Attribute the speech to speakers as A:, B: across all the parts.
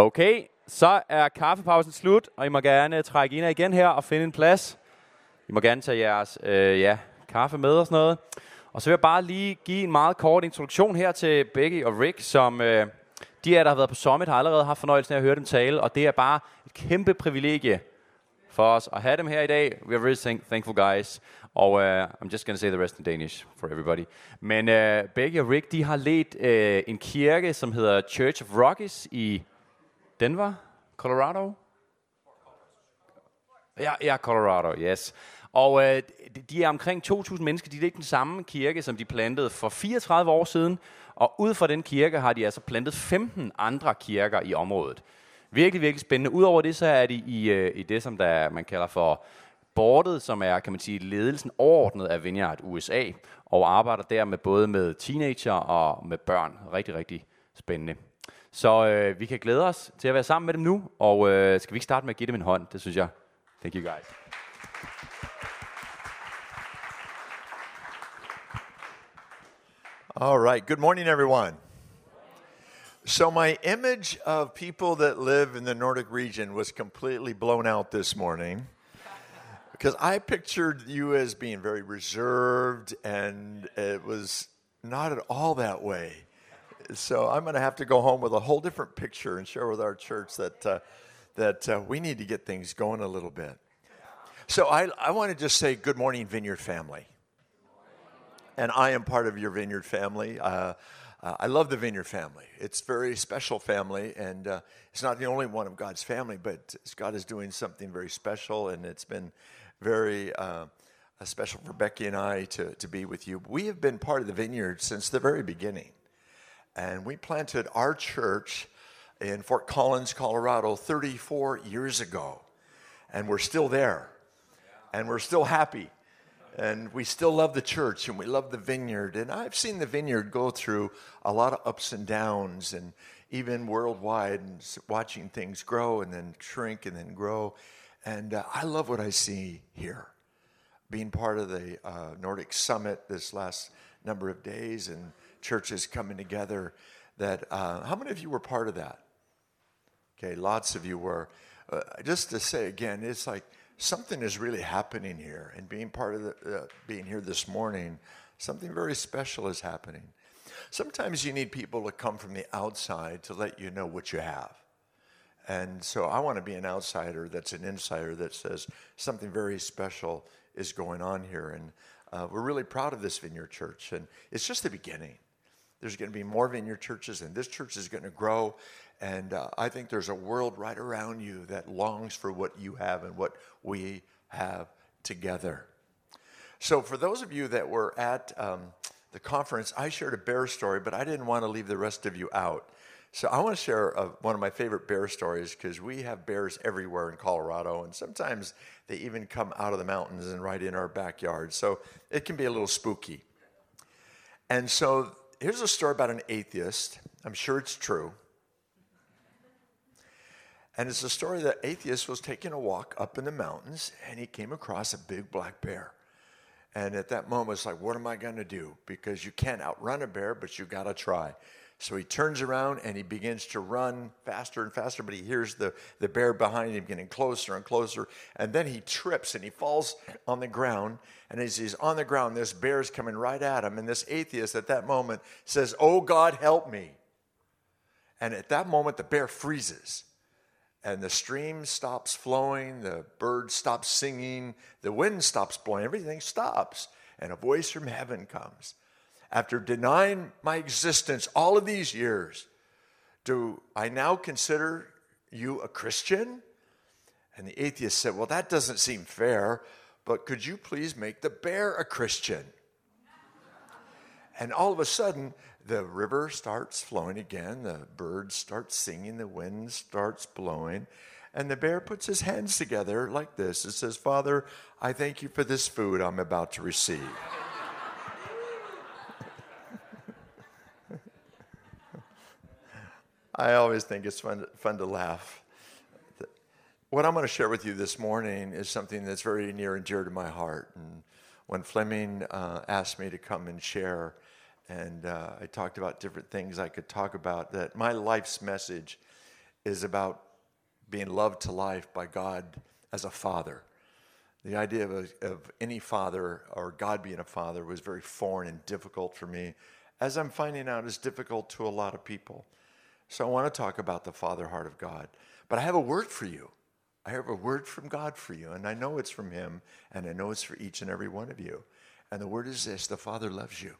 A: Okay, så er kaffepausen slut, og I må gerne trække ind igen her og finde en plads. I må gerne tage jeres øh, ja, kaffe med og sådan noget. Og så vil jeg bare lige give en meget kort introduktion her til Becky og Rick, som øh, de af der har været på Summit har allerede haft fornøjelsen af at høre dem tale, og det er bare et kæmpe privilegie for os at have dem her i dag. We are really thankful guys. Og uh, I'm just going to say the rest in Danish for everybody. Men uh, Becky og Rick, de har ledt uh, en kirke, som hedder Church of Rockies i Denver, Colorado. Ja, ja, Colorado, yes. Og øh, de er omkring 2.000 mennesker. De er ikke den samme kirke, som de plantede for 34 år siden. Og ud fra den kirke har de altså plantet 15 andre kirker i området. Virkelig, virkelig spændende. Udover det, så er de i, øh, i det, som der, man kalder for boardet, som er, kan man sige, ledelsen overordnet af Vineyard USA, og arbejder der med både med teenager og med børn. Rigtig, rigtig spændende. Så øh, vi kan glæde os til at være sammen med dem nu, og øh, skal vi ikke starte med at give dem en hånd? Det synes jeg. Thank you guys.
B: All right. Good morning, everyone. So, my image of people that live in the Nordic region was completely blown out this morning because I pictured you as being very reserved, and it was not at all that way. So, I'm going to have to go home with a whole different picture and share with our church that, uh, that uh, we need to get things going a little bit. So, I, I want to just say good morning, Vineyard family and I am part of your vineyard family. Uh, uh, I love the vineyard family. It's very special family, and uh, it's not the only one of God's family, but God is doing something very special, and it's been very uh, special for Becky and I to, to be with you. We have been part of the vineyard since the very beginning, and we planted our church in Fort Collins, Colorado, 34 years ago, and we're still there, and we're still happy and we still love the church and we love the vineyard. And I've seen the vineyard go through a lot of ups and downs, and even worldwide, and watching things grow and then shrink and then grow. And uh, I love what I see here. Being part of the uh, Nordic Summit this last number of days and churches coming together. That uh, how many of you were part of that? Okay, lots of you were. Uh, just to say again, it's like something is really happening here and being part of the, uh, being here this morning something very special is happening sometimes you need people to come from the outside to let you know what you have and so i want to be an outsider that's an insider that says something very special is going on here and uh, we're really proud of this vineyard church and it's just the beginning there's going to be more vineyard churches and this church is going to grow and uh, I think there's a world right around you that longs for what you have and what we have together. So, for those of you that were at um, the conference, I shared a bear story, but I didn't want to leave the rest of you out. So, I want to share one of my favorite bear stories because we have bears everywhere in Colorado, and sometimes they even come out of the mountains and right in our backyard. So, it can be a little spooky. And so, here's a story about an atheist. I'm sure it's true. And it's a story that atheist was taking a walk up in the mountains and he came across a big black bear. And at that moment, it's like, what am I going to do? Because you can't outrun a bear, but you got to try. So he turns around and he begins to run faster and faster, but he hears the, the bear behind him getting closer and closer. And then he trips and he falls on the ground. And as he's on the ground, this bear is coming right at him. And this atheist at that moment says, Oh God, help me. And at that moment, the bear freezes and the stream stops flowing, the bird stops singing, the wind stops blowing, everything stops, and a voice from heaven comes. After denying my existence all of these years, do I now consider you a Christian? And the atheist said, Well, that doesn't seem fair, but could you please make the bear a Christian? And all of a sudden, the river starts flowing again, the birds start singing, the wind starts blowing, and the bear puts his hands together like this. It says, Father, I thank you for this food I'm about to receive. I always think it's fun, fun to laugh. What I'm going to share with you this morning is something that's very near and dear to my heart. And when Fleming uh, asked me to come and share, and uh, I talked about different things I could talk about. That my life's message is about being loved to life by God as a father. The idea of, a, of any father or God being a father was very foreign and difficult for me, as I'm finding out is difficult to a lot of people. So I want to talk about the father heart of God. But I have a word for you. I have a word from God for you, and I know it's from Him, and I know it's for each and every one of you. And the word is this the Father loves you.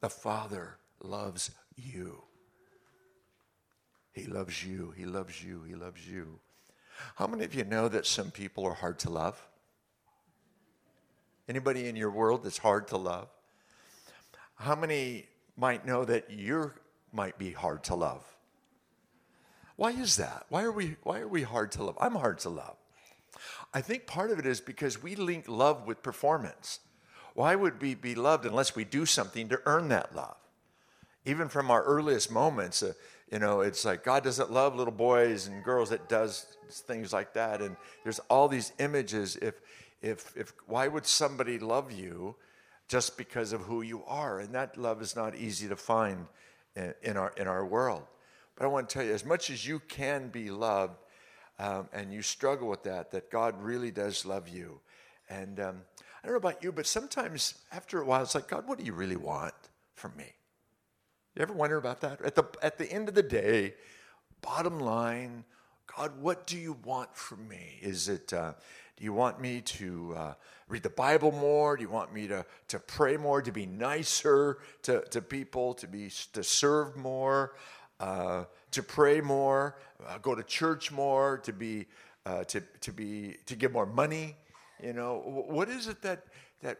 B: The Father loves you. He loves you. He loves you. He loves you. How many of you know that some people are hard to love? Anybody in your world that's hard to love? How many might know that you might be hard to love? Why is that? Why are we why are we hard to love? I'm hard to love. I think part of it is because we link love with performance. Why would we be loved unless we do something to earn that love? Even from our earliest moments, uh, you know, it's like God doesn't love little boys and girls that does things like that. And there's all these images. If, if, if, why would somebody love you just because of who you are? And that love is not easy to find in, our, in our world. But I want to tell you, as much as you can be loved um, and you struggle with that, that God really does love you. And um, I don't know about you, but sometimes after a while, it's like, God, what do you really want from me? You ever wonder about that? At the, at the end of the day, bottom line, God, what do you want from me? Is it, uh, do you want me to uh, read the Bible more? Do you want me to, to pray more, to be nicer to, to people, to, be, to serve more, uh, to pray more, uh, go to church more, to, be, uh, to, to, be, to give more money? You know, what is it that, that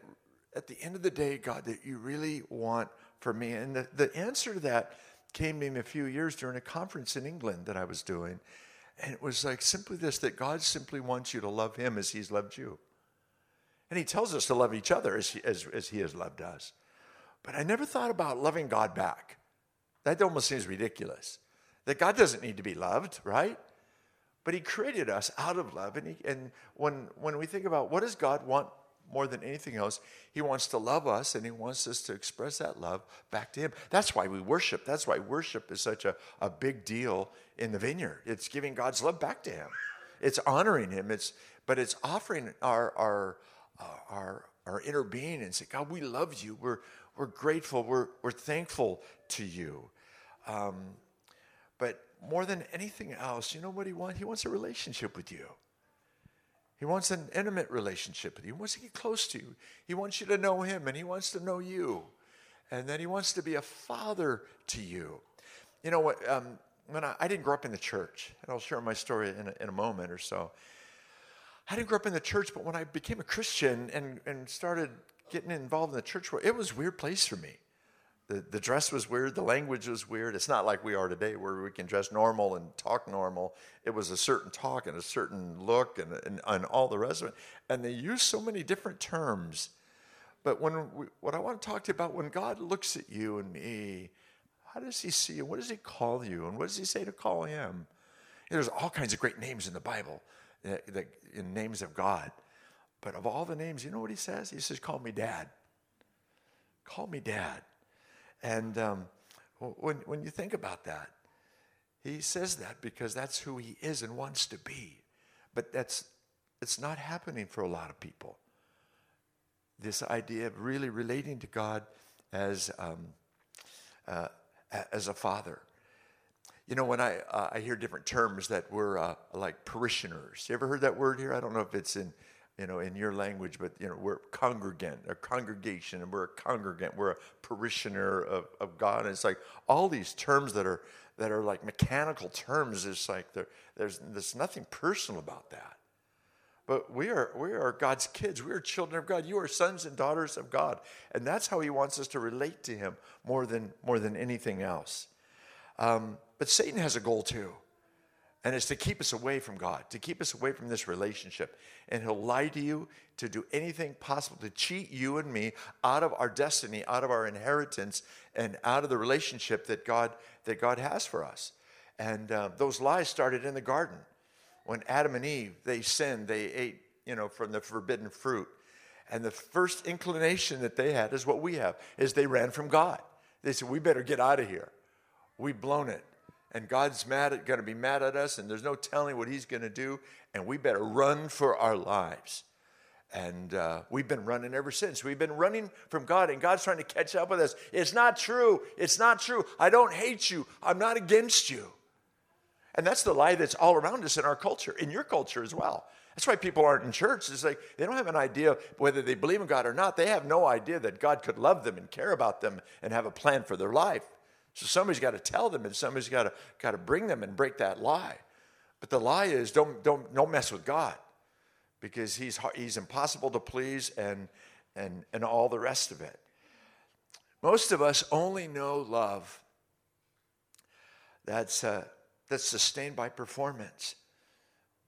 B: at the end of the day, God, that you really want for me. And the, the answer to that came to me a few years during a conference in England that I was doing. And it was like simply this that God simply wants you to love Him as He's loved you. And He tells us to love each other as He, as, as he has loved us. But I never thought about loving God back. That almost seems ridiculous. That God doesn't need to be loved, right? But He created us out of love. And, he, and when, when we think about what does God want more than anything else, He wants to love us and He wants us to express that love back to Him. That's why we worship. That's why worship is such a, a big deal in the vineyard. It's giving God's love back to Him, it's honoring Him, it's, but it's offering our, our, uh, our, our inner being and say, God, we love you. We're, we're grateful. We're, we're thankful to you. Um, but more than anything else, you know what He wants? He wants a relationship with you. He wants an intimate relationship with you. He wants to get close to you. He wants you to know him and he wants to know you. And then he wants to be a father to you. You know what? Um, when I, I, didn't grow up in the church, and I'll share my story in a, in a moment or so. I didn't grow up in the church, but when I became a Christian and, and started getting involved in the church world, it was a weird place for me. The, the dress was weird, the language was weird. It's not like we are today where we can dress normal and talk normal. It was a certain talk and a certain look and, and, and all the rest of it. And they use so many different terms. But when we, what I want to talk to you about, when God looks at you and me, how does he see you? What does he call you? And what does he say to call him? there's all kinds of great names in the Bible, that, in names of God. But of all the names, you know what he says? He says, Call me dad. Call me dad. And um, when, when you think about that, he says that because that's who he is and wants to be. But that's, it's not happening for a lot of people. This idea of really relating to God as, um, uh, as a father. You know, when I, uh, I hear different terms that we're uh, like parishioners. You ever heard that word here? I don't know if it's in you know, in your language, but you know, we're congregant, a congregation, and we're a congregant, we're a parishioner of, of God. And it's like all these terms that are that are like mechanical terms. It's like there's there's nothing personal about that. But we are we are God's kids. We are children of God. You are sons and daughters of God, and that's how He wants us to relate to Him more than more than anything else. Um, but Satan has a goal too. And it's to keep us away from God, to keep us away from this relationship. And he'll lie to you to do anything possible to cheat you and me out of our destiny, out of our inheritance, and out of the relationship that God, that God has for us. And uh, those lies started in the garden. When Adam and Eve, they sinned, they ate, you know, from the forbidden fruit. And the first inclination that they had is what we have, is they ran from God. They said, we better get out of here. We've blown it and God's mad at, going to be mad at us, and there's no telling what He's going to do, and we better run for our lives. And uh, we've been running ever since. We've been running from God, and God's trying to catch up with us. It's not true. It's not true. I don't hate you. I'm not against you. And that's the lie that's all around us in our culture, in your culture as well. That's why people aren't in church. It's like they don't have an idea whether they believe in God or not. They have no idea that God could love them and care about them and have a plan for their life. So somebody's got to tell them and somebody's got to, got to bring them and break that lie. But the lie is don't, don't, don't mess with God because he's, he's impossible to please and, and, and all the rest of it. Most of us only know love that's, uh, that's sustained by performance.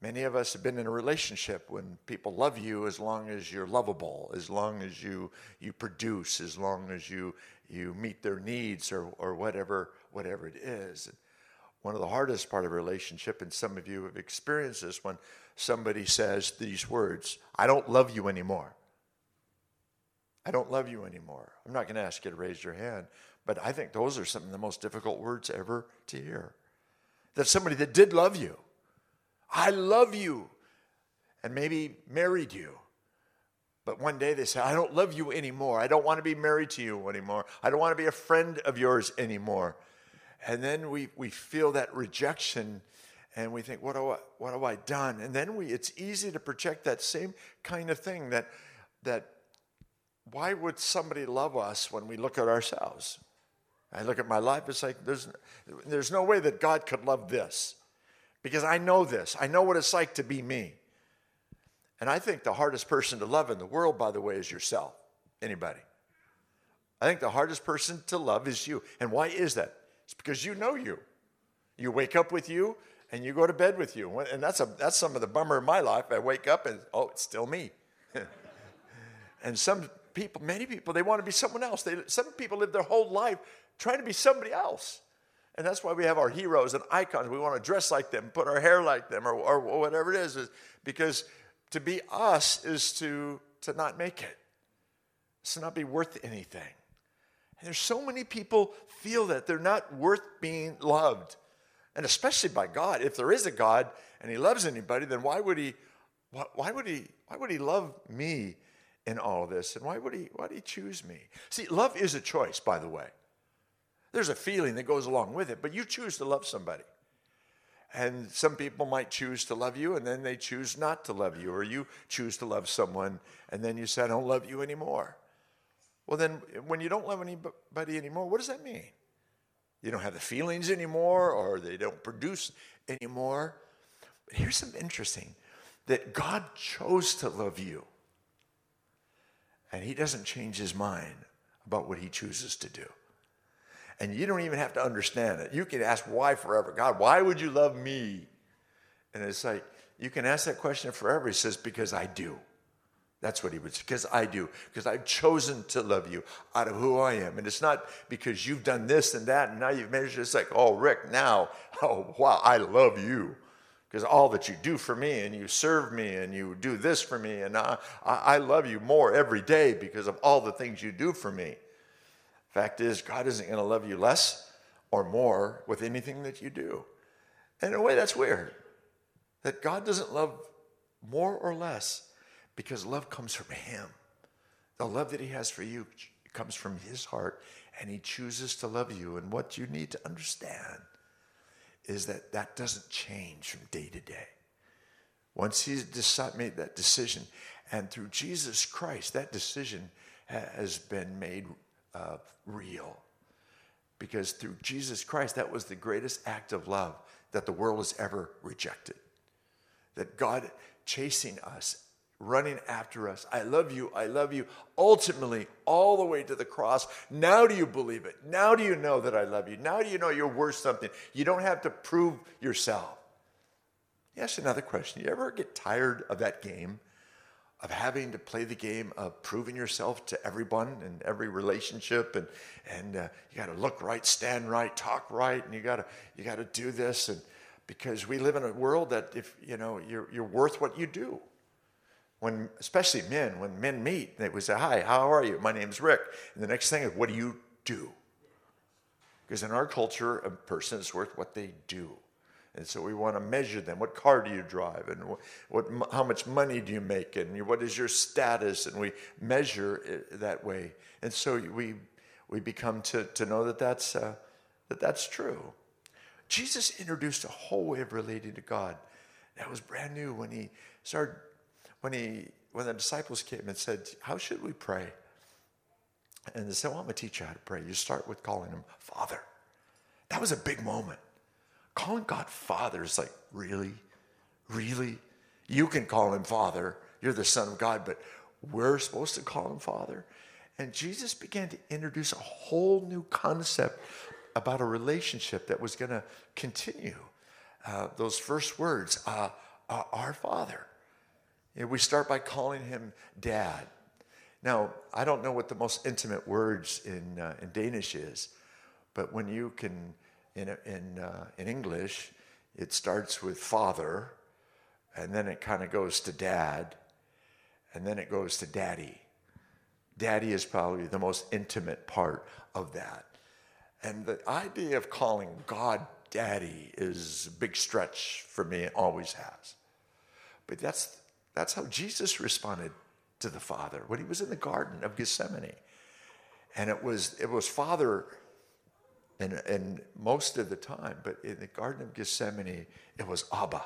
B: Many of us have been in a relationship when people love you as long as you're lovable, as long as you, you produce, as long as you, you meet their needs or, or whatever, whatever it is. One of the hardest part of a relationship, and some of you have experienced this when somebody says these words, I don't love you anymore. I don't love you anymore. I'm not going to ask you to raise your hand, but I think those are some of the most difficult words ever to hear. That somebody that did love you I love you, and maybe married you. But one day they say, I don't love you anymore. I don't want to be married to you anymore. I don't want to be a friend of yours anymore. And then we, we feel that rejection and we think, what have, I, what have I done? And then we, it's easy to project that same kind of thing that, that why would somebody love us when we look at ourselves? I look at my life, it's like there's, there's no way that God could love this because I know this. I know what it's like to be me. And I think the hardest person to love in the world, by the way, is yourself. Anybody? I think the hardest person to love is you. And why is that? It's because you know you. You wake up with you and you go to bed with you. And that's, a, that's some of the bummer in my life. I wake up and, oh, it's still me. and some people, many people, they want to be someone else. They, some people live their whole life trying to be somebody else. And that's why we have our heroes and icons. We want to dress like them, put our hair like them, or, or whatever it is, is because to be us is to, to not make it. It's to not be worth anything. And there's so many people feel that they're not worth being loved. And especially by God. If there is a God and he loves anybody, then why would he why would he why would he love me in all this? And why would he why would he choose me? See, love is a choice, by the way. There's a feeling that goes along with it, but you choose to love somebody. And some people might choose to love you and then they choose not to love you, or you choose to love someone and then you say, I don't love you anymore. Well, then when you don't love anybody anymore, what does that mean? You don't have the feelings anymore, or they don't produce anymore. But here's something interesting that God chose to love you, and He doesn't change His mind about what He chooses to do. And you don't even have to understand it. You can ask why forever. God, why would you love me? And it's like, you can ask that question forever. He says, because I do. That's what he would say, because I do. Because I've chosen to love you out of who I am. And it's not because you've done this and that and now you've measured. It's like, oh, Rick, now, oh, wow, I love you. Because all that you do for me and you serve me and you do this for me. And I, I love you more every day because of all the things you do for me. Fact is, God isn't going to love you less or more with anything that you do. And in a way, that's weird. That God doesn't love more or less because love comes from Him. The love that He has for you comes from His heart, and He chooses to love you. And what you need to understand is that that doesn't change from day to day. Once He's made that decision, and through Jesus Christ, that decision has been made real. Because through Jesus Christ, that was the greatest act of love that the world has ever rejected. That God chasing us, running after us, I love you, I love you, ultimately, all the way to the cross. Now do you believe it? Now do you know that I love you? Now do you know you're worth something? You don't have to prove yourself. Yes, another question. You ever get tired of that game? Of having to play the game of proving yourself to everyone in every relationship and and uh, you got to look right stand right talk right and you got to you got to do this. And because we live in a world that if you know you're you're worth what you do. When especially men when men meet they would say hi how are you? My name's rick. And the next thing is what do you do? Because in our culture, a person is worth what they do. And so we want to measure them. What car do you drive? And what, what, how much money do you make? And what is your status? And we measure it that way. And so we, we become to, to know that that's, uh, that that's true. Jesus introduced a whole way of relating to God that was brand new when he started, when, he, when the disciples came and said, How should we pray? And they said, Well, I'm going to teach you how to pray. You start with calling him Father. That was a big moment. Calling God Father is like, really? Really? You can call him Father. You're the Son of God, but we're supposed to call him Father. And Jesus began to introduce a whole new concept about a relationship that was going to continue. Uh, those first words, uh, uh, our Father. Know, we start by calling him Dad. Now, I don't know what the most intimate words in, uh, in Danish is, but when you can in, in, uh, in English, it starts with father, and then it kind of goes to dad, and then it goes to daddy. Daddy is probably the most intimate part of that. And the idea of calling God daddy is a big stretch for me, it always has. But that's, that's how Jesus responded to the Father when he was in the Garden of Gethsemane. And it was, it was Father and, and most of the time, but in the Garden of Gethsemane, it was Abba.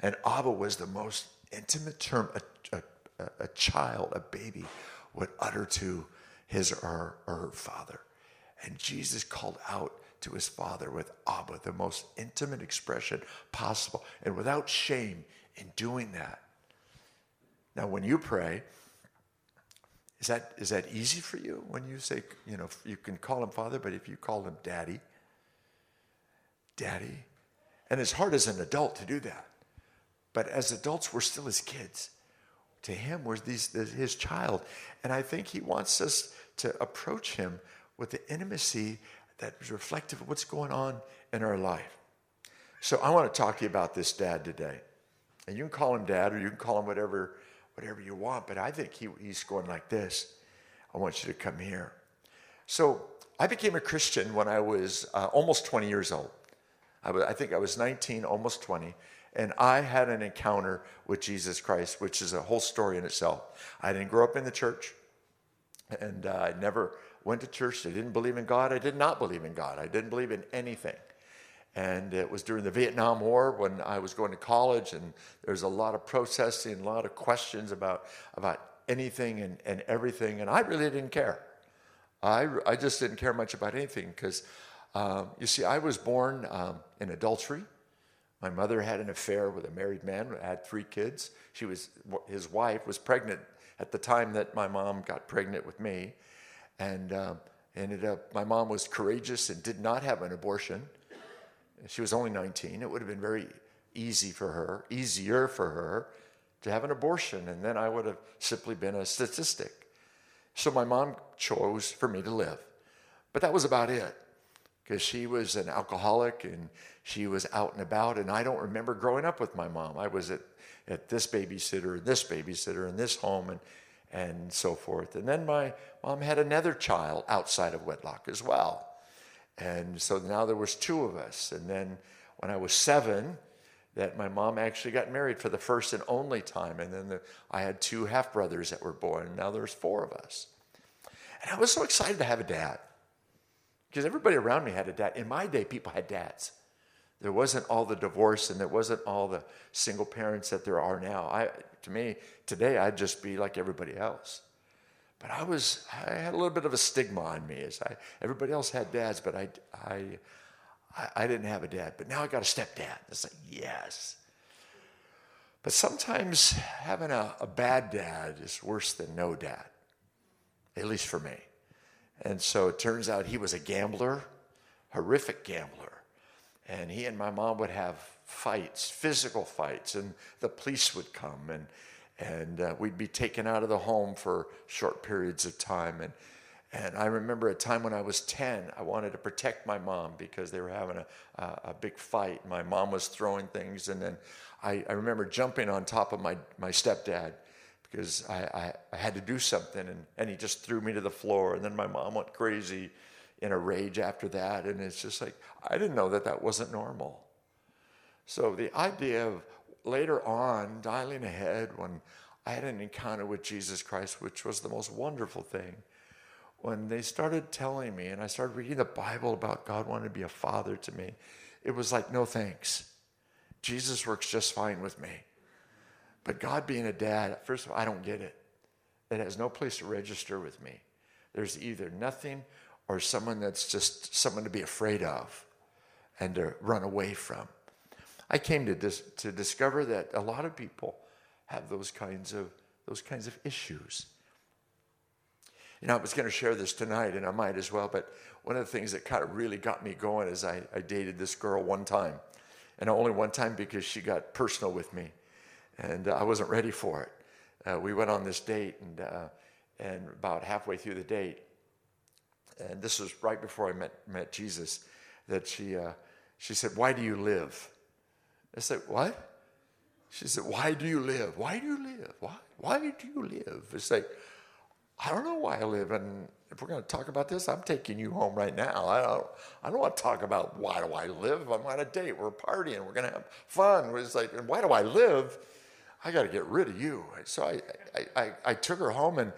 B: And Abba was the most intimate term a, a, a child, a baby, would utter to his or, or her father. And Jesus called out to his father with Abba, the most intimate expression possible, and without shame in doing that. Now, when you pray, is that, is that easy for you when you say, you know, you can call him father, but if you call him daddy, daddy? And it's hard as an adult to do that. But as adults, we're still his kids. To him, we're these, his child. And I think he wants us to approach him with the intimacy that is reflective of what's going on in our life. So I want to talk to you about this dad today. And you can call him dad or you can call him whatever whatever you want. But I think he, he's going like this I want you to come here. So I became a Christian when I was uh, almost 20 years old. I, was, I think I was 19, almost 20. And I had an encounter with Jesus Christ, which is a whole story in itself. I didn't grow up in the church, and uh, I never went to church. I didn't believe in God. I did not believe in God. I didn't believe in anything. And it was during the Vietnam War when I was going to college, and there was a lot of processing, a lot of questions about, about anything and, and everything, and I really didn't care. I, I just didn't care much about anything because, um, you see, I was born um, in adultery. My mother had an affair with a married man, had three kids. She was, his wife was pregnant at the time that my mom got pregnant with me. And um, ended up, my mom was courageous and did not have an abortion. She was only 19. It would have been very easy for her, easier for her to have an abortion, and then I would have simply been a statistic. So my mom chose for me to live. But that was about it because she was an alcoholic and she was out and about. And I don't remember growing up with my mom. I was at, at this babysitter and this babysitter and this home and, and so forth. And then my mom had another child outside of wedlock as well. And so now there was two of us. And then when I was seven, that my mom actually got married for the first and only time. And then the, I had two half brothers that were born. And now there's four of us. And I was so excited to have a dad because everybody around me had a dad. In my day, people had dads. There wasn't all the divorce and there wasn't all the single parents that there are now. I, to me, today, I'd just be like everybody else. But I was, I had a little bit of a stigma on me. As I, everybody else had dads, but I, I, I didn't have a dad. But now I got a stepdad. It's like, yes. But sometimes having a, a bad dad is worse than no dad, at least for me. And so it turns out he was a gambler, horrific gambler. And he and my mom would have fights, physical fights, and the police would come and and uh, we'd be taken out of the home for short periods of time. And, and I remember a time when I was 10, I wanted to protect my mom because they were having a, a, a big fight. My mom was throwing things, and then I, I remember jumping on top of my, my stepdad because I, I, I, had to do something, and, and he just threw me to the floor. And then my mom went crazy in a rage after that. And it's just like, I didn't know that that wasn't normal. So the idea of later on, dialing ahead, when I had an encounter with Jesus Christ, which was the most wonderful thing, when they started telling me and I started reading the Bible about God wanting to be a father to me, it was like, no thanks. Jesus works just fine with me. But God being a dad, first of all, I don't get it. It has no place to register with me. There's either nothing or someone that's just someone to be afraid of and to run away from. I came to, dis- to discover that a lot of people have those kinds of, those kinds of issues. You know, I was going to share this tonight, and I might as well, but one of the things that kind of really got me going is I, I dated this girl one time, and only one time because she got personal with me, and uh, I wasn't ready for it. Uh, we went on this date, and, uh, and about halfway through the date, and this was right before I met, met Jesus, that she, uh, she said, Why do you live? I said, What? She said, Why do you live? Why do you live? Why, why do you live? It's said, I don't know why I live. And if we're going to talk about this, I'm taking you home right now. I don't, I don't want to talk about why do I live. I'm on a date. We're partying. We're going to have fun. It's like, why do I live? I got to get rid of you. So I, I, I, I took her home and,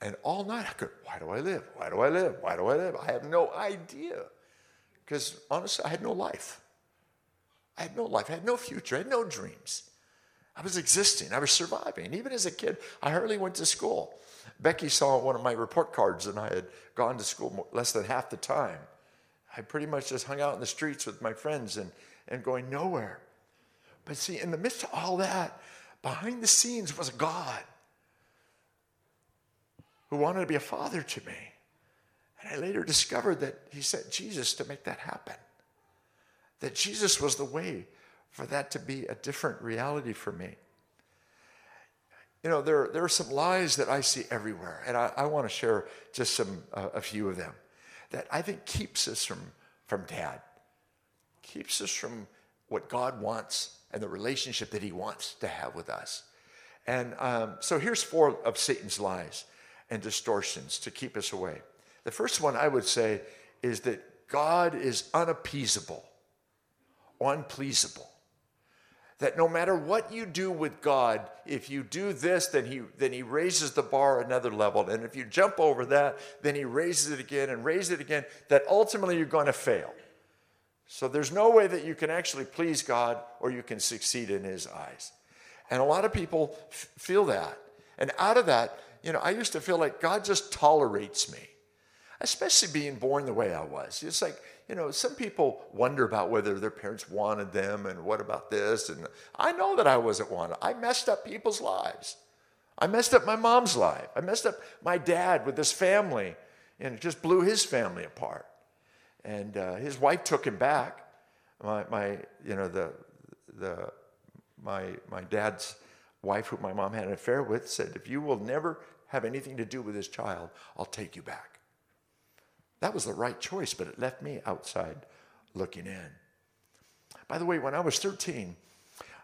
B: and all night I could, why do I live? Why do I live? Why do I live? I have no idea. Because honestly, I had no life. I had no life. I had no future. I had no dreams. I was existing. I was surviving. Even as a kid, I hardly went to school. Becky saw one of my report cards, and I had gone to school less than half the time. I pretty much just hung out in the streets with my friends and, and going nowhere. But see, in the midst of all that, behind the scenes was God who wanted to be a father to me. And I later discovered that he sent Jesus to make that happen. That Jesus was the way for that to be a different reality for me. You know, there, there are some lies that I see everywhere, and I, I want to share just some, uh, a few of them that I think keeps us from, from dad, keeps us from what God wants and the relationship that he wants to have with us. And um, so here's four of Satan's lies and distortions to keep us away. The first one I would say is that God is unappeasable, unpleasable that no matter what you do with God, if you do this, then he, then he raises the bar another level. And if you jump over that, then he raises it again and raises it again, that ultimately you're going to fail. So there's no way that you can actually please God or you can succeed in his eyes. And a lot of people f- feel that. And out of that, you know, I used to feel like God just tolerates me, especially being born the way I was. It's like, you know, some people wonder about whether their parents wanted them and what about this. And I know that I wasn't wanted. I messed up people's lives. I messed up my mom's life. I messed up my dad with this family and it just blew his family apart. And uh, his wife took him back. My, my, you know, the, the, my, my dad's wife, who my mom had an affair with, said, if you will never have anything to do with this child, I'll take you back. That was the right choice, but it left me outside looking in. By the way, when I was 13,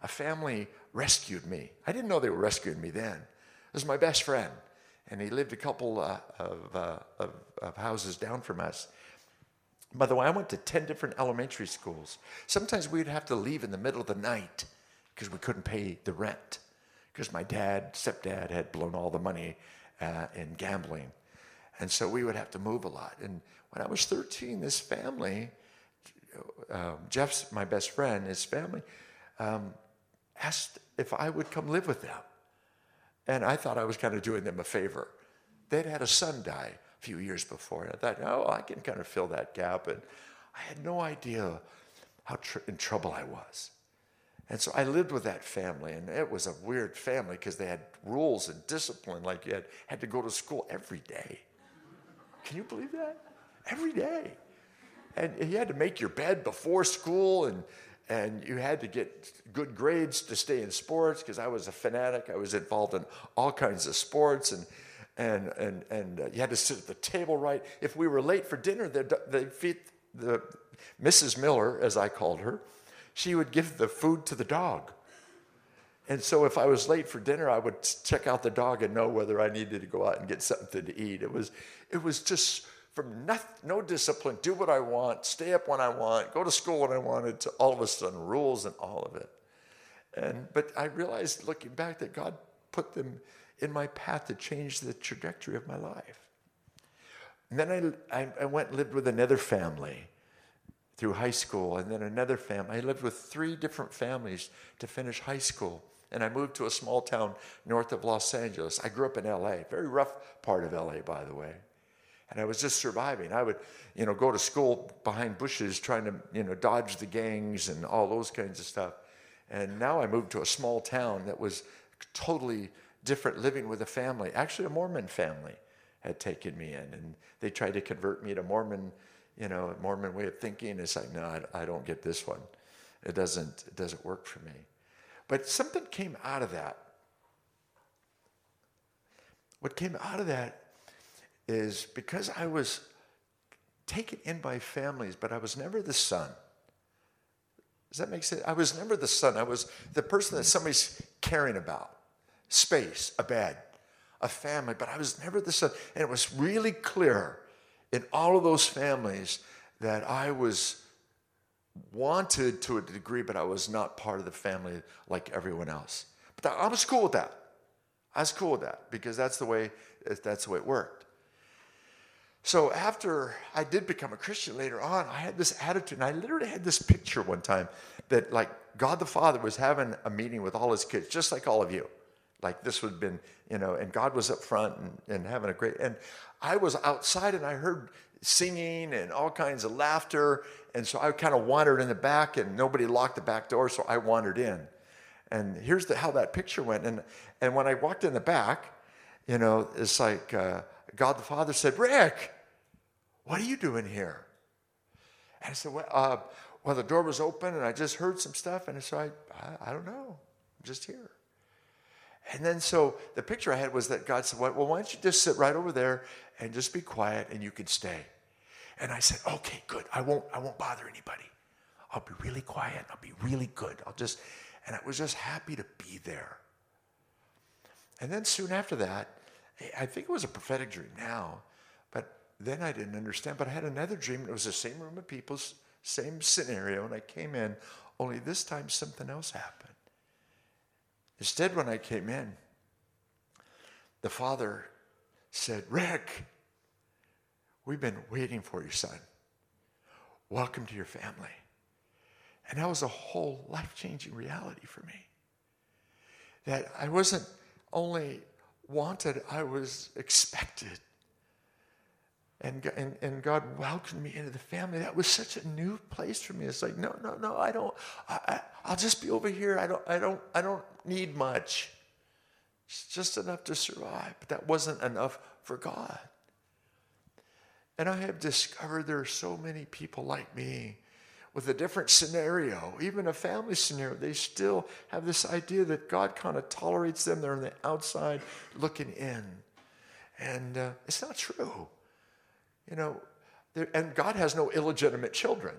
B: a family rescued me. I didn't know they were rescuing me then. It was my best friend, and he lived a couple uh, of, uh, of, of houses down from us. By the way, I went to 10 different elementary schools. Sometimes we'd have to leave in the middle of the night because we couldn't pay the rent because my dad, stepdad, had blown all the money uh, in gambling. And so we would have to move a lot. And when I was 13, this family, um, Jeff's my best friend, his family, um, asked if I would come live with them. And I thought I was kind of doing them a favor. They'd had a son die a few years before. And I thought, oh, I can kind of fill that gap. And I had no idea how tr- in trouble I was. And so I lived with that family, and it was a weird family because they had rules and discipline, like you had, had to go to school every day. Can you believe that? Every day. And you had to make your bed before school, and, and you had to get good grades to stay in sports because I was a fanatic. I was involved in all kinds of sports, and, and, and, and uh, you had to sit at the table right. If we were late for dinner, feed the Mrs. Miller, as I called her, she would give the food to the dog. And so if I was late for dinner, I would check out the dog and know whether I needed to go out and get something to eat. It was, it was just from no discipline, do what I want, stay up when I want, go to school when I wanted, to all of a sudden rules and all of it. And, but I realized looking back that God put them in my path to change the trajectory of my life. And then I, I, I went and lived with another family through high school, and then another family. I lived with three different families to finish high school. And I moved to a small town north of Los Angeles. I grew up in LA, very rough part of LA, by the way and I was just surviving. I would, you know, go to school behind bushes trying to, you know, dodge the gangs and all those kinds of stuff. And now I moved to a small town that was totally different, living with a family. Actually, a Mormon family had taken me in, and they tried to convert me to Mormon, you know, Mormon way of thinking. It's like, no, I, don't get this one. It doesn't, it doesn't work for me. But something came out of that. What came out of that is because I was taken in by families, but I was never the son. Does that make sense? I was never the son. I was the person that somebody's caring about. Space, a bed, a family, but I was never the son. And it was really clear in all of those families that I was wanted to a degree, but I was not part of the family like everyone else. But I was cool with that. I was cool with that because that's the way that's the way it worked. So after I did become a Christian later on, I had this attitude, and I literally had this picture one time that like God the Father was having a meeting with all his kids, just like all of you. Like this would have been, you know, and God was up front and, and having a great, and I was outside and I heard singing and all kinds of laughter. And so I kind of wandered in the back and nobody locked the back door, so I wandered in. And here's the, how that picture went. And, and when I walked in the back, you know, it's like, uh, God the Father said, Rick, what are you doing here? And I said, well, uh, well, the door was open and I just heard some stuff. And so I, I, I don't know, I'm just here. And then so the picture I had was that God said, well, why don't you just sit right over there and just be quiet and you can stay. And I said, okay, good. I won't, I won't bother anybody. I'll be really quiet. I'll be really good. I'll just, and I was just happy to be there. And then soon after that, I think it was a prophetic dream now, but then I didn't understand. But I had another dream. It was the same room of people, same scenario, and I came in, only this time something else happened. Instead, when I came in, the father said, Rick, we've been waiting for you, son. Welcome to your family. And that was a whole life changing reality for me. That I wasn't only wanted, I was expected. And, and, and God welcomed me into the family. That was such a new place for me. It's like, no, no, no, I don't, I, I, will just be over here. I don't, I, don't, I don't need much. It's just enough to survive. But that wasn't enough for God. And I have discovered there are so many people like me with a different scenario, even a family scenario, they still have this idea that God kind of tolerates them. They're on the outside looking in. And uh, it's not true. You know, and God has no illegitimate children.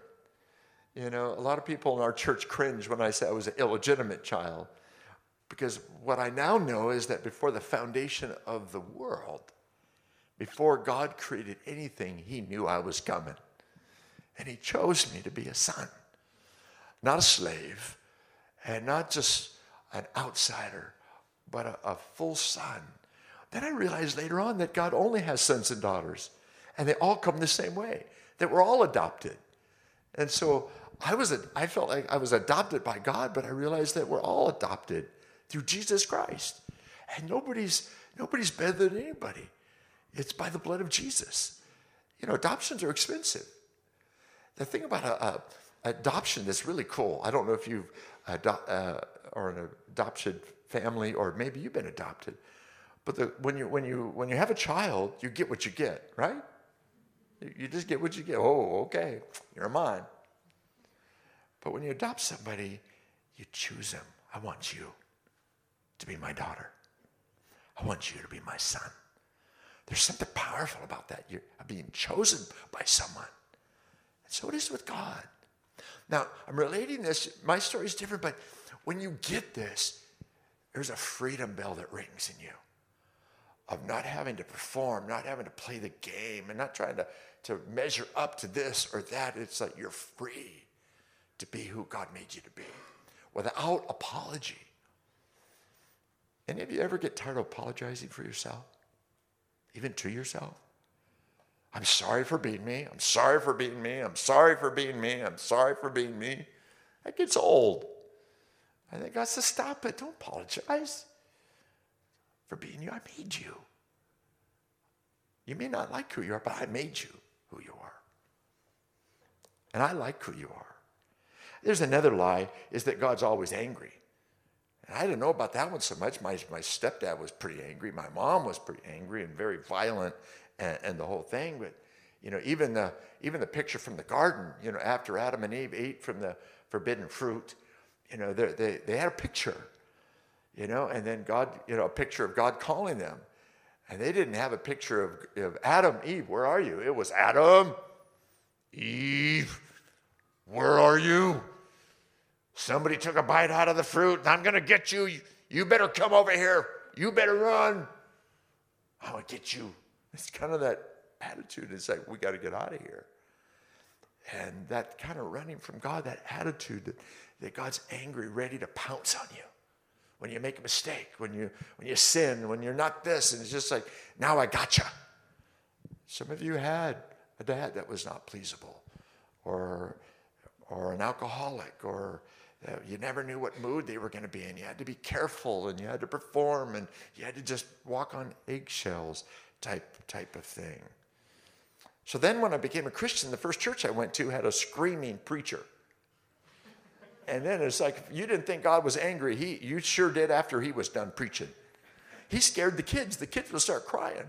B: You know, a lot of people in our church cringe when I say I was an illegitimate child. Because what I now know is that before the foundation of the world, before God created anything, He knew I was coming. And he chose me to be a son, not a slave, and not just an outsider, but a, a full son. Then I realized later on that God only has sons and daughters, and they all come the same way, that we're all adopted. And so I was I felt like I was adopted by God, but I realized that we're all adopted through Jesus Christ. And nobody's nobody's better than anybody. It's by the blood of Jesus. You know, adoptions are expensive. The thing about a, a adoption that's really cool. I don't know if you ado- uh, are an adopted family or maybe you've been adopted, but the, when you when you when you have a child, you get what you get, right? You, just get what you get. Oh, okay, you're mine. But when you adopt somebody, you choose them. I want you to be my daughter. I want you to be my son. There's something powerful about that. You're being chosen by someone. And so it is with God. Now, I'm relating this, my story is different, but when you get this, there's a freedom bell that rings in you of not having to perform, not having to play the game, and not trying to to measure up to this or that. It's like you're free to be who God made you to be without apology. Any of you ever get tired of apologizing for yourself? Even to yourself? I'm sorry for being me. I'm sorry for being me. I'm sorry for being me. I'm sorry for being me. That gets old. I think God says, stop it. Don't apologize for being you. I made you. You may not like who you are, but I made you who you are. And I like who you are. There's another lie is that God's always angry. And I didn't know about that one so much. My, my stepdad was pretty angry. My mom was pretty angry and very violent and, and the whole thing. But, you know, even the, even the picture from the garden, you know, after Adam and Eve ate from the forbidden fruit, you know, they, they had a picture, you know, and then God, you know, a picture of God calling them. And they didn't have a picture of, of Adam, Eve, where are you? It was Adam, Eve, where are you? Somebody took a bite out of the fruit and I'm going to get you. You better come over here. You better run. I'm going to get you. It's kind of that attitude. It's like, we got to get out of here. And that kind of running from God, that attitude that, that God's angry, ready to pounce on you. When you make a mistake, when you, when you sin, when you're not this, and it's just like, now I gotcha. Some of you had a dad that was not pleasable, or, or an alcoholic, or uh, you never knew what mood they were going to be in. You had to be careful, and you had to perform, and you had to just walk on eggshells type, type of thing. So then, when I became a Christian, the first church I went to had a screaming preacher. And then it's like, you didn't think God was angry. He, you sure did after he was done preaching. He scared the kids. The kids would start crying.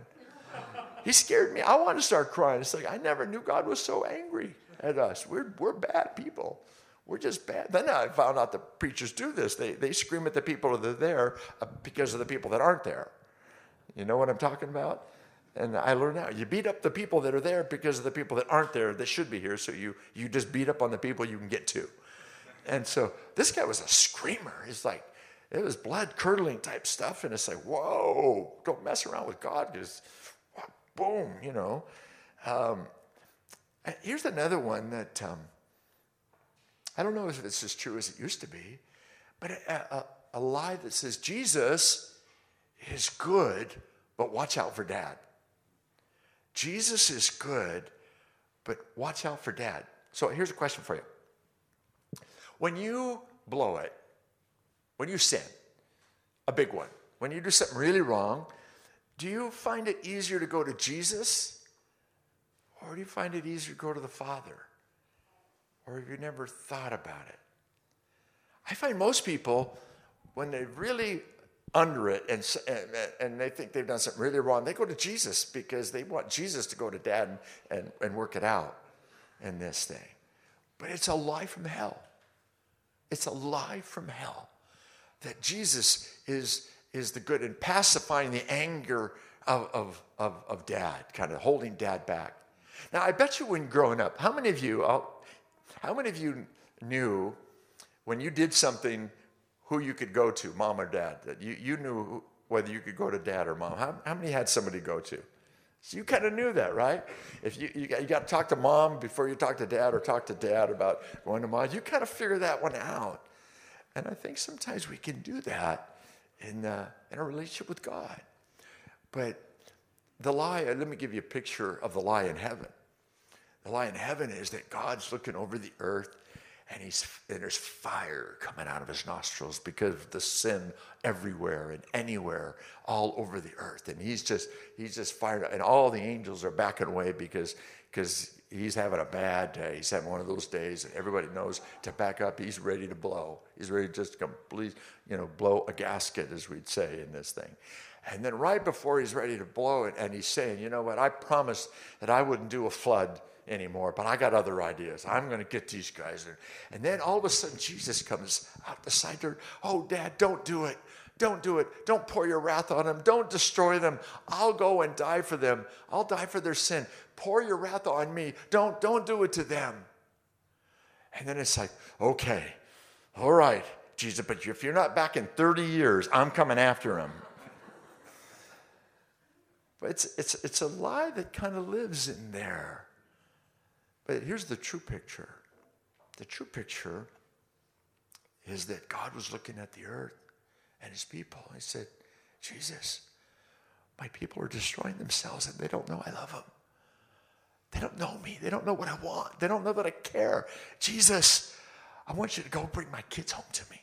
B: He scared me. I want to start crying. It's like, I never knew God was so angry at us. We're, we're bad people. We're just bad. Then I found out the preachers do this. They, they scream at the people that are there uh, because of the people that aren't there. You know what I'm talking about? And I learned now you beat up the people that are there because of the people that aren't there that should be here. So you, you just beat up on the people you can get to. And so this guy was a screamer. He's like, it was blood curdling type stuff. And it's like, whoa, don't mess around with God because boom, you know. Um, here's another one that um, I don't know if it's as true as it used to be, but a, a, a lie that says Jesus is good, but watch out for dad. Jesus is good, but watch out for dad. So here's a question for you. When you blow it, when you sin, a big one, when you do something really wrong, do you find it easier to go to Jesus or do you find it easier to go to the Father? Or have you never thought about it? I find most people, when they're really under it and, and, and, they think they've done something really wrong, they go to Jesus because they want Jesus to go to dad and, and, and work it out in this thing. But it's a lie from hell. It's a lie from hell that Jesus is, is the good and pacifying the anger of, of, of, of dad, kind of holding dad back. Now, I bet you when growing up, how many of you, oh, how many of you knew when you did something who you could go to, mom or dad? That you, you knew whether you could go to dad or mom. How, how many had somebody to go to? So you kind of knew that, right? If you, you, got, you got to talk to mom before you talk to dad or talk to dad about going to mom, you kind of figure that one out. And I think sometimes we can do that in, uh, in a relationship with God. But the lie, let me give you a picture of the lie in heaven. The lie in heaven is that God's looking over the earth and he's and there's fire coming out of his nostrils because of the sin everywhere and anywhere all over the earth. And he's just he's just fired and all the angels are backing away because because he's having a bad day. He's having one of those days and everybody knows to back up. He's ready to blow. He's ready to just complete you know blow a gasket as we'd say in this thing. And then right before he's ready to blow it and he's saying you know what? I promised that i wouldn't do a flood anymore, but I got other ideas. I'm going to get these guys. And then all of a sudden, Jesus comes out the side door. Oh, Dad, don't do it. Don't do it. Don't pour your wrath on them. Don't destroy them. I'll go and die for them. I'll die for their sin. Pour your wrath on me. Don't, don't do it to them. And then it's like, okay, all right, Jesus, but if you're not back in 30 years, I'm coming after him. But it's, it's, it's a lie that kind of lives in there. But here's the true picture the true picture is that God was looking at the earth and his people. And He said, Jesus, my people are destroying themselves and they don't know I love them. They don't know me. They don't know what I want. They don't know that I care. Jesus, I want you to go bring my kids home to me.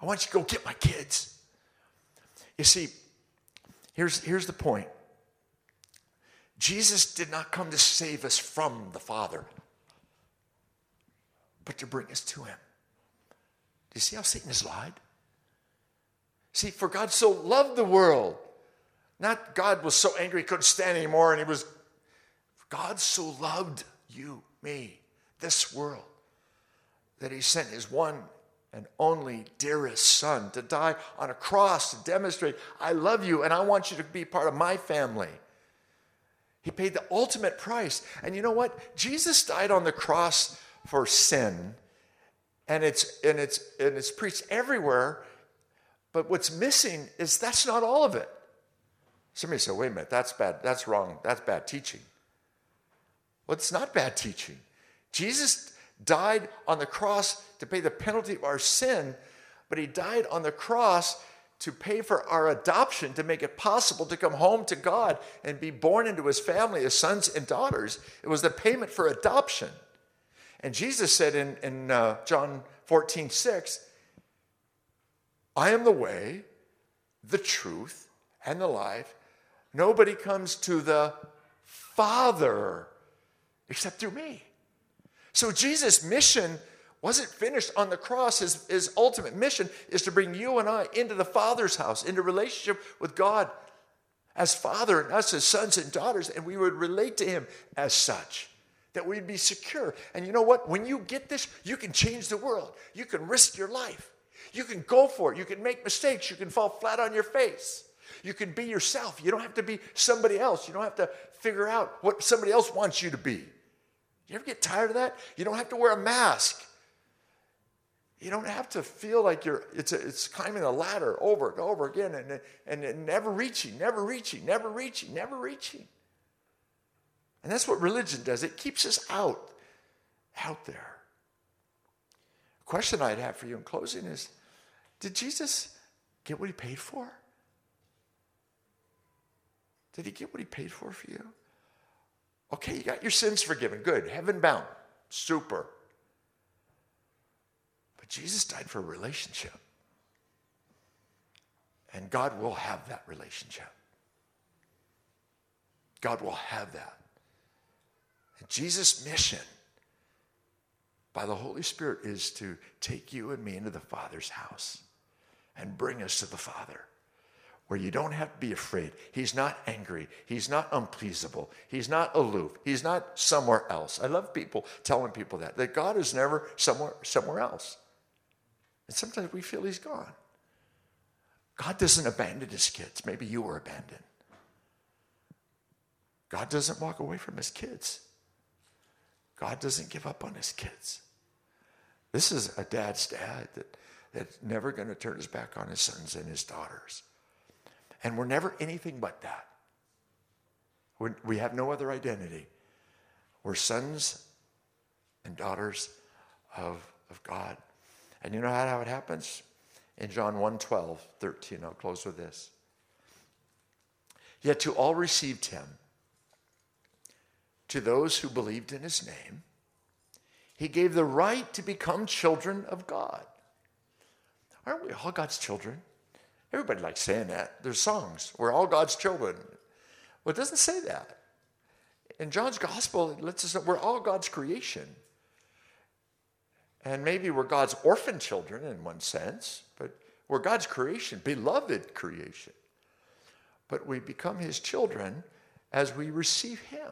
B: I want you to go get my kids. You see, here's, here's the point Jesus did not come to save us from the Father, but to bring us to Him. Do you see how Satan has lied? See, for God so loved the world, not God was so angry he couldn't stand anymore, and he was, God so loved you, me, this world, that he sent his one and only dearest son to die on a cross to demonstrate, I love you and I want you to be part of my family. He paid the ultimate price. And you know what? Jesus died on the cross for sin. And it's and it's and it's preached everywhere. But what's missing is that's not all of it. Somebody said, wait a minute, that's bad, that's wrong, that's bad teaching. Well, it's not bad teaching. Jesus died on the cross to pay the penalty of our sin, but he died on the cross to pay for our adoption, to make it possible to come home to God and be born into his family as sons and daughters. It was the payment for adoption. And Jesus said in, in uh, John 14, 6, I am the way, the truth, and the life. Nobody comes to the Father except through me. So Jesus' mission wasn't finished on the cross. His, his ultimate mission is to bring you and I into the Father's house, into relationship with God as Father and us as sons and daughters, and we would relate to Him as such. That we'd be secure. And you know what? When you get this, you can change the world. You can risk your life. You can go for it. You can make mistakes. You can fall flat on your face. You can be yourself. You don't have to be somebody else. You don't have to figure out what somebody else wants you to be. You ever get tired of that? You don't have to wear a mask. You don't have to feel like you're, it's, a, it's climbing a ladder over and over again and, and, and never reaching, never reaching, never reaching, never reaching. And that's what religion does. It keeps us out, out there. A question I'd have for you in closing is Did Jesus get what he paid for? Did he get what he paid for for you? Okay, you got your sins forgiven. Good. Heaven bound. Super. But Jesus died for a relationship. And God will have that relationship. God will have that. And Jesus' mission by the Holy Spirit is to take you and me into the Father's house and bring us to the Father where you don't have to be afraid. He's not angry. He's not unpleasable. He's not aloof. He's not somewhere else. I love people telling people that, that God is never somewhere, somewhere else. And sometimes we feel he's gone. God doesn't abandon his kids. Maybe you were abandoned. God doesn't walk away from his kids. God doesn't give up on his kids. This is a dad's dad that, that's never going to turn his back on his sons and his daughters. And we're never anything but that. We're, we have no other identity. We're sons and daughters of, of God. And you know how, it happens? In John 1 12, 13, I'll close with this. Yet to all received him, to those who believed in his name, he gave the right to become children of God. Aren't we all God's children? Everybody likes saying that. There's songs. We're all God's children. Well, it doesn't say that. In John's gospel, it lets us know we're all God's creation. And maybe we're God's orphan children in one sense, but we're God's creation, beloved creation. But we become his children as we receive him,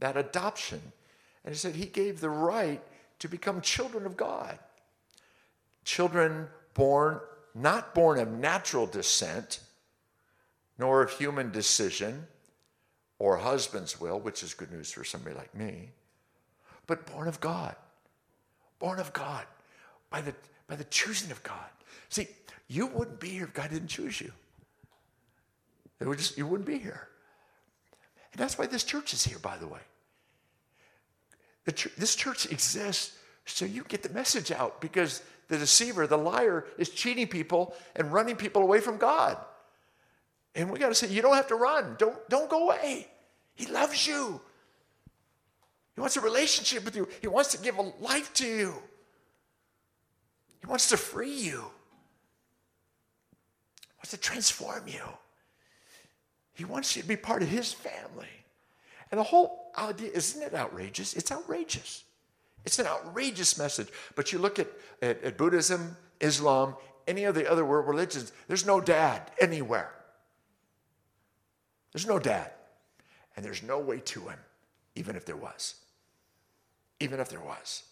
B: that adoption. And he said he gave the right to become children of God, children born not born of natural descent, nor of human decision or husband's will, which is good news for somebody like me, but born of God. Born of God by the, by the choosing of God. See, you wouldn't be here if God didn't choose you. It would just, you wouldn't be here. And that's why this church is here, by the way. The ch- this church exists so you get the message out because the deceiver, the liar, is cheating people and running people away from God. And we got to say, you don't have to run. Don't, don't go away. He loves you. He wants a relationship with you. He wants to give a life to you. He wants to free you. He wants to transform you. He wants you to be part of his family. And the whole idea, isn't it outrageous? It's outrageous. It's an outrageous message. But you look at, at, at Buddhism, Islam, any of the other world religions, there's no dad anywhere. There's no dad. And there's no way to him, even if there was. Even if there was.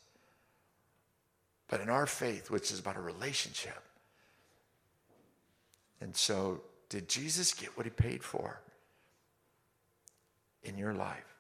B: But in our faith, which is about a relationship. And so, did Jesus get what he paid for in your life?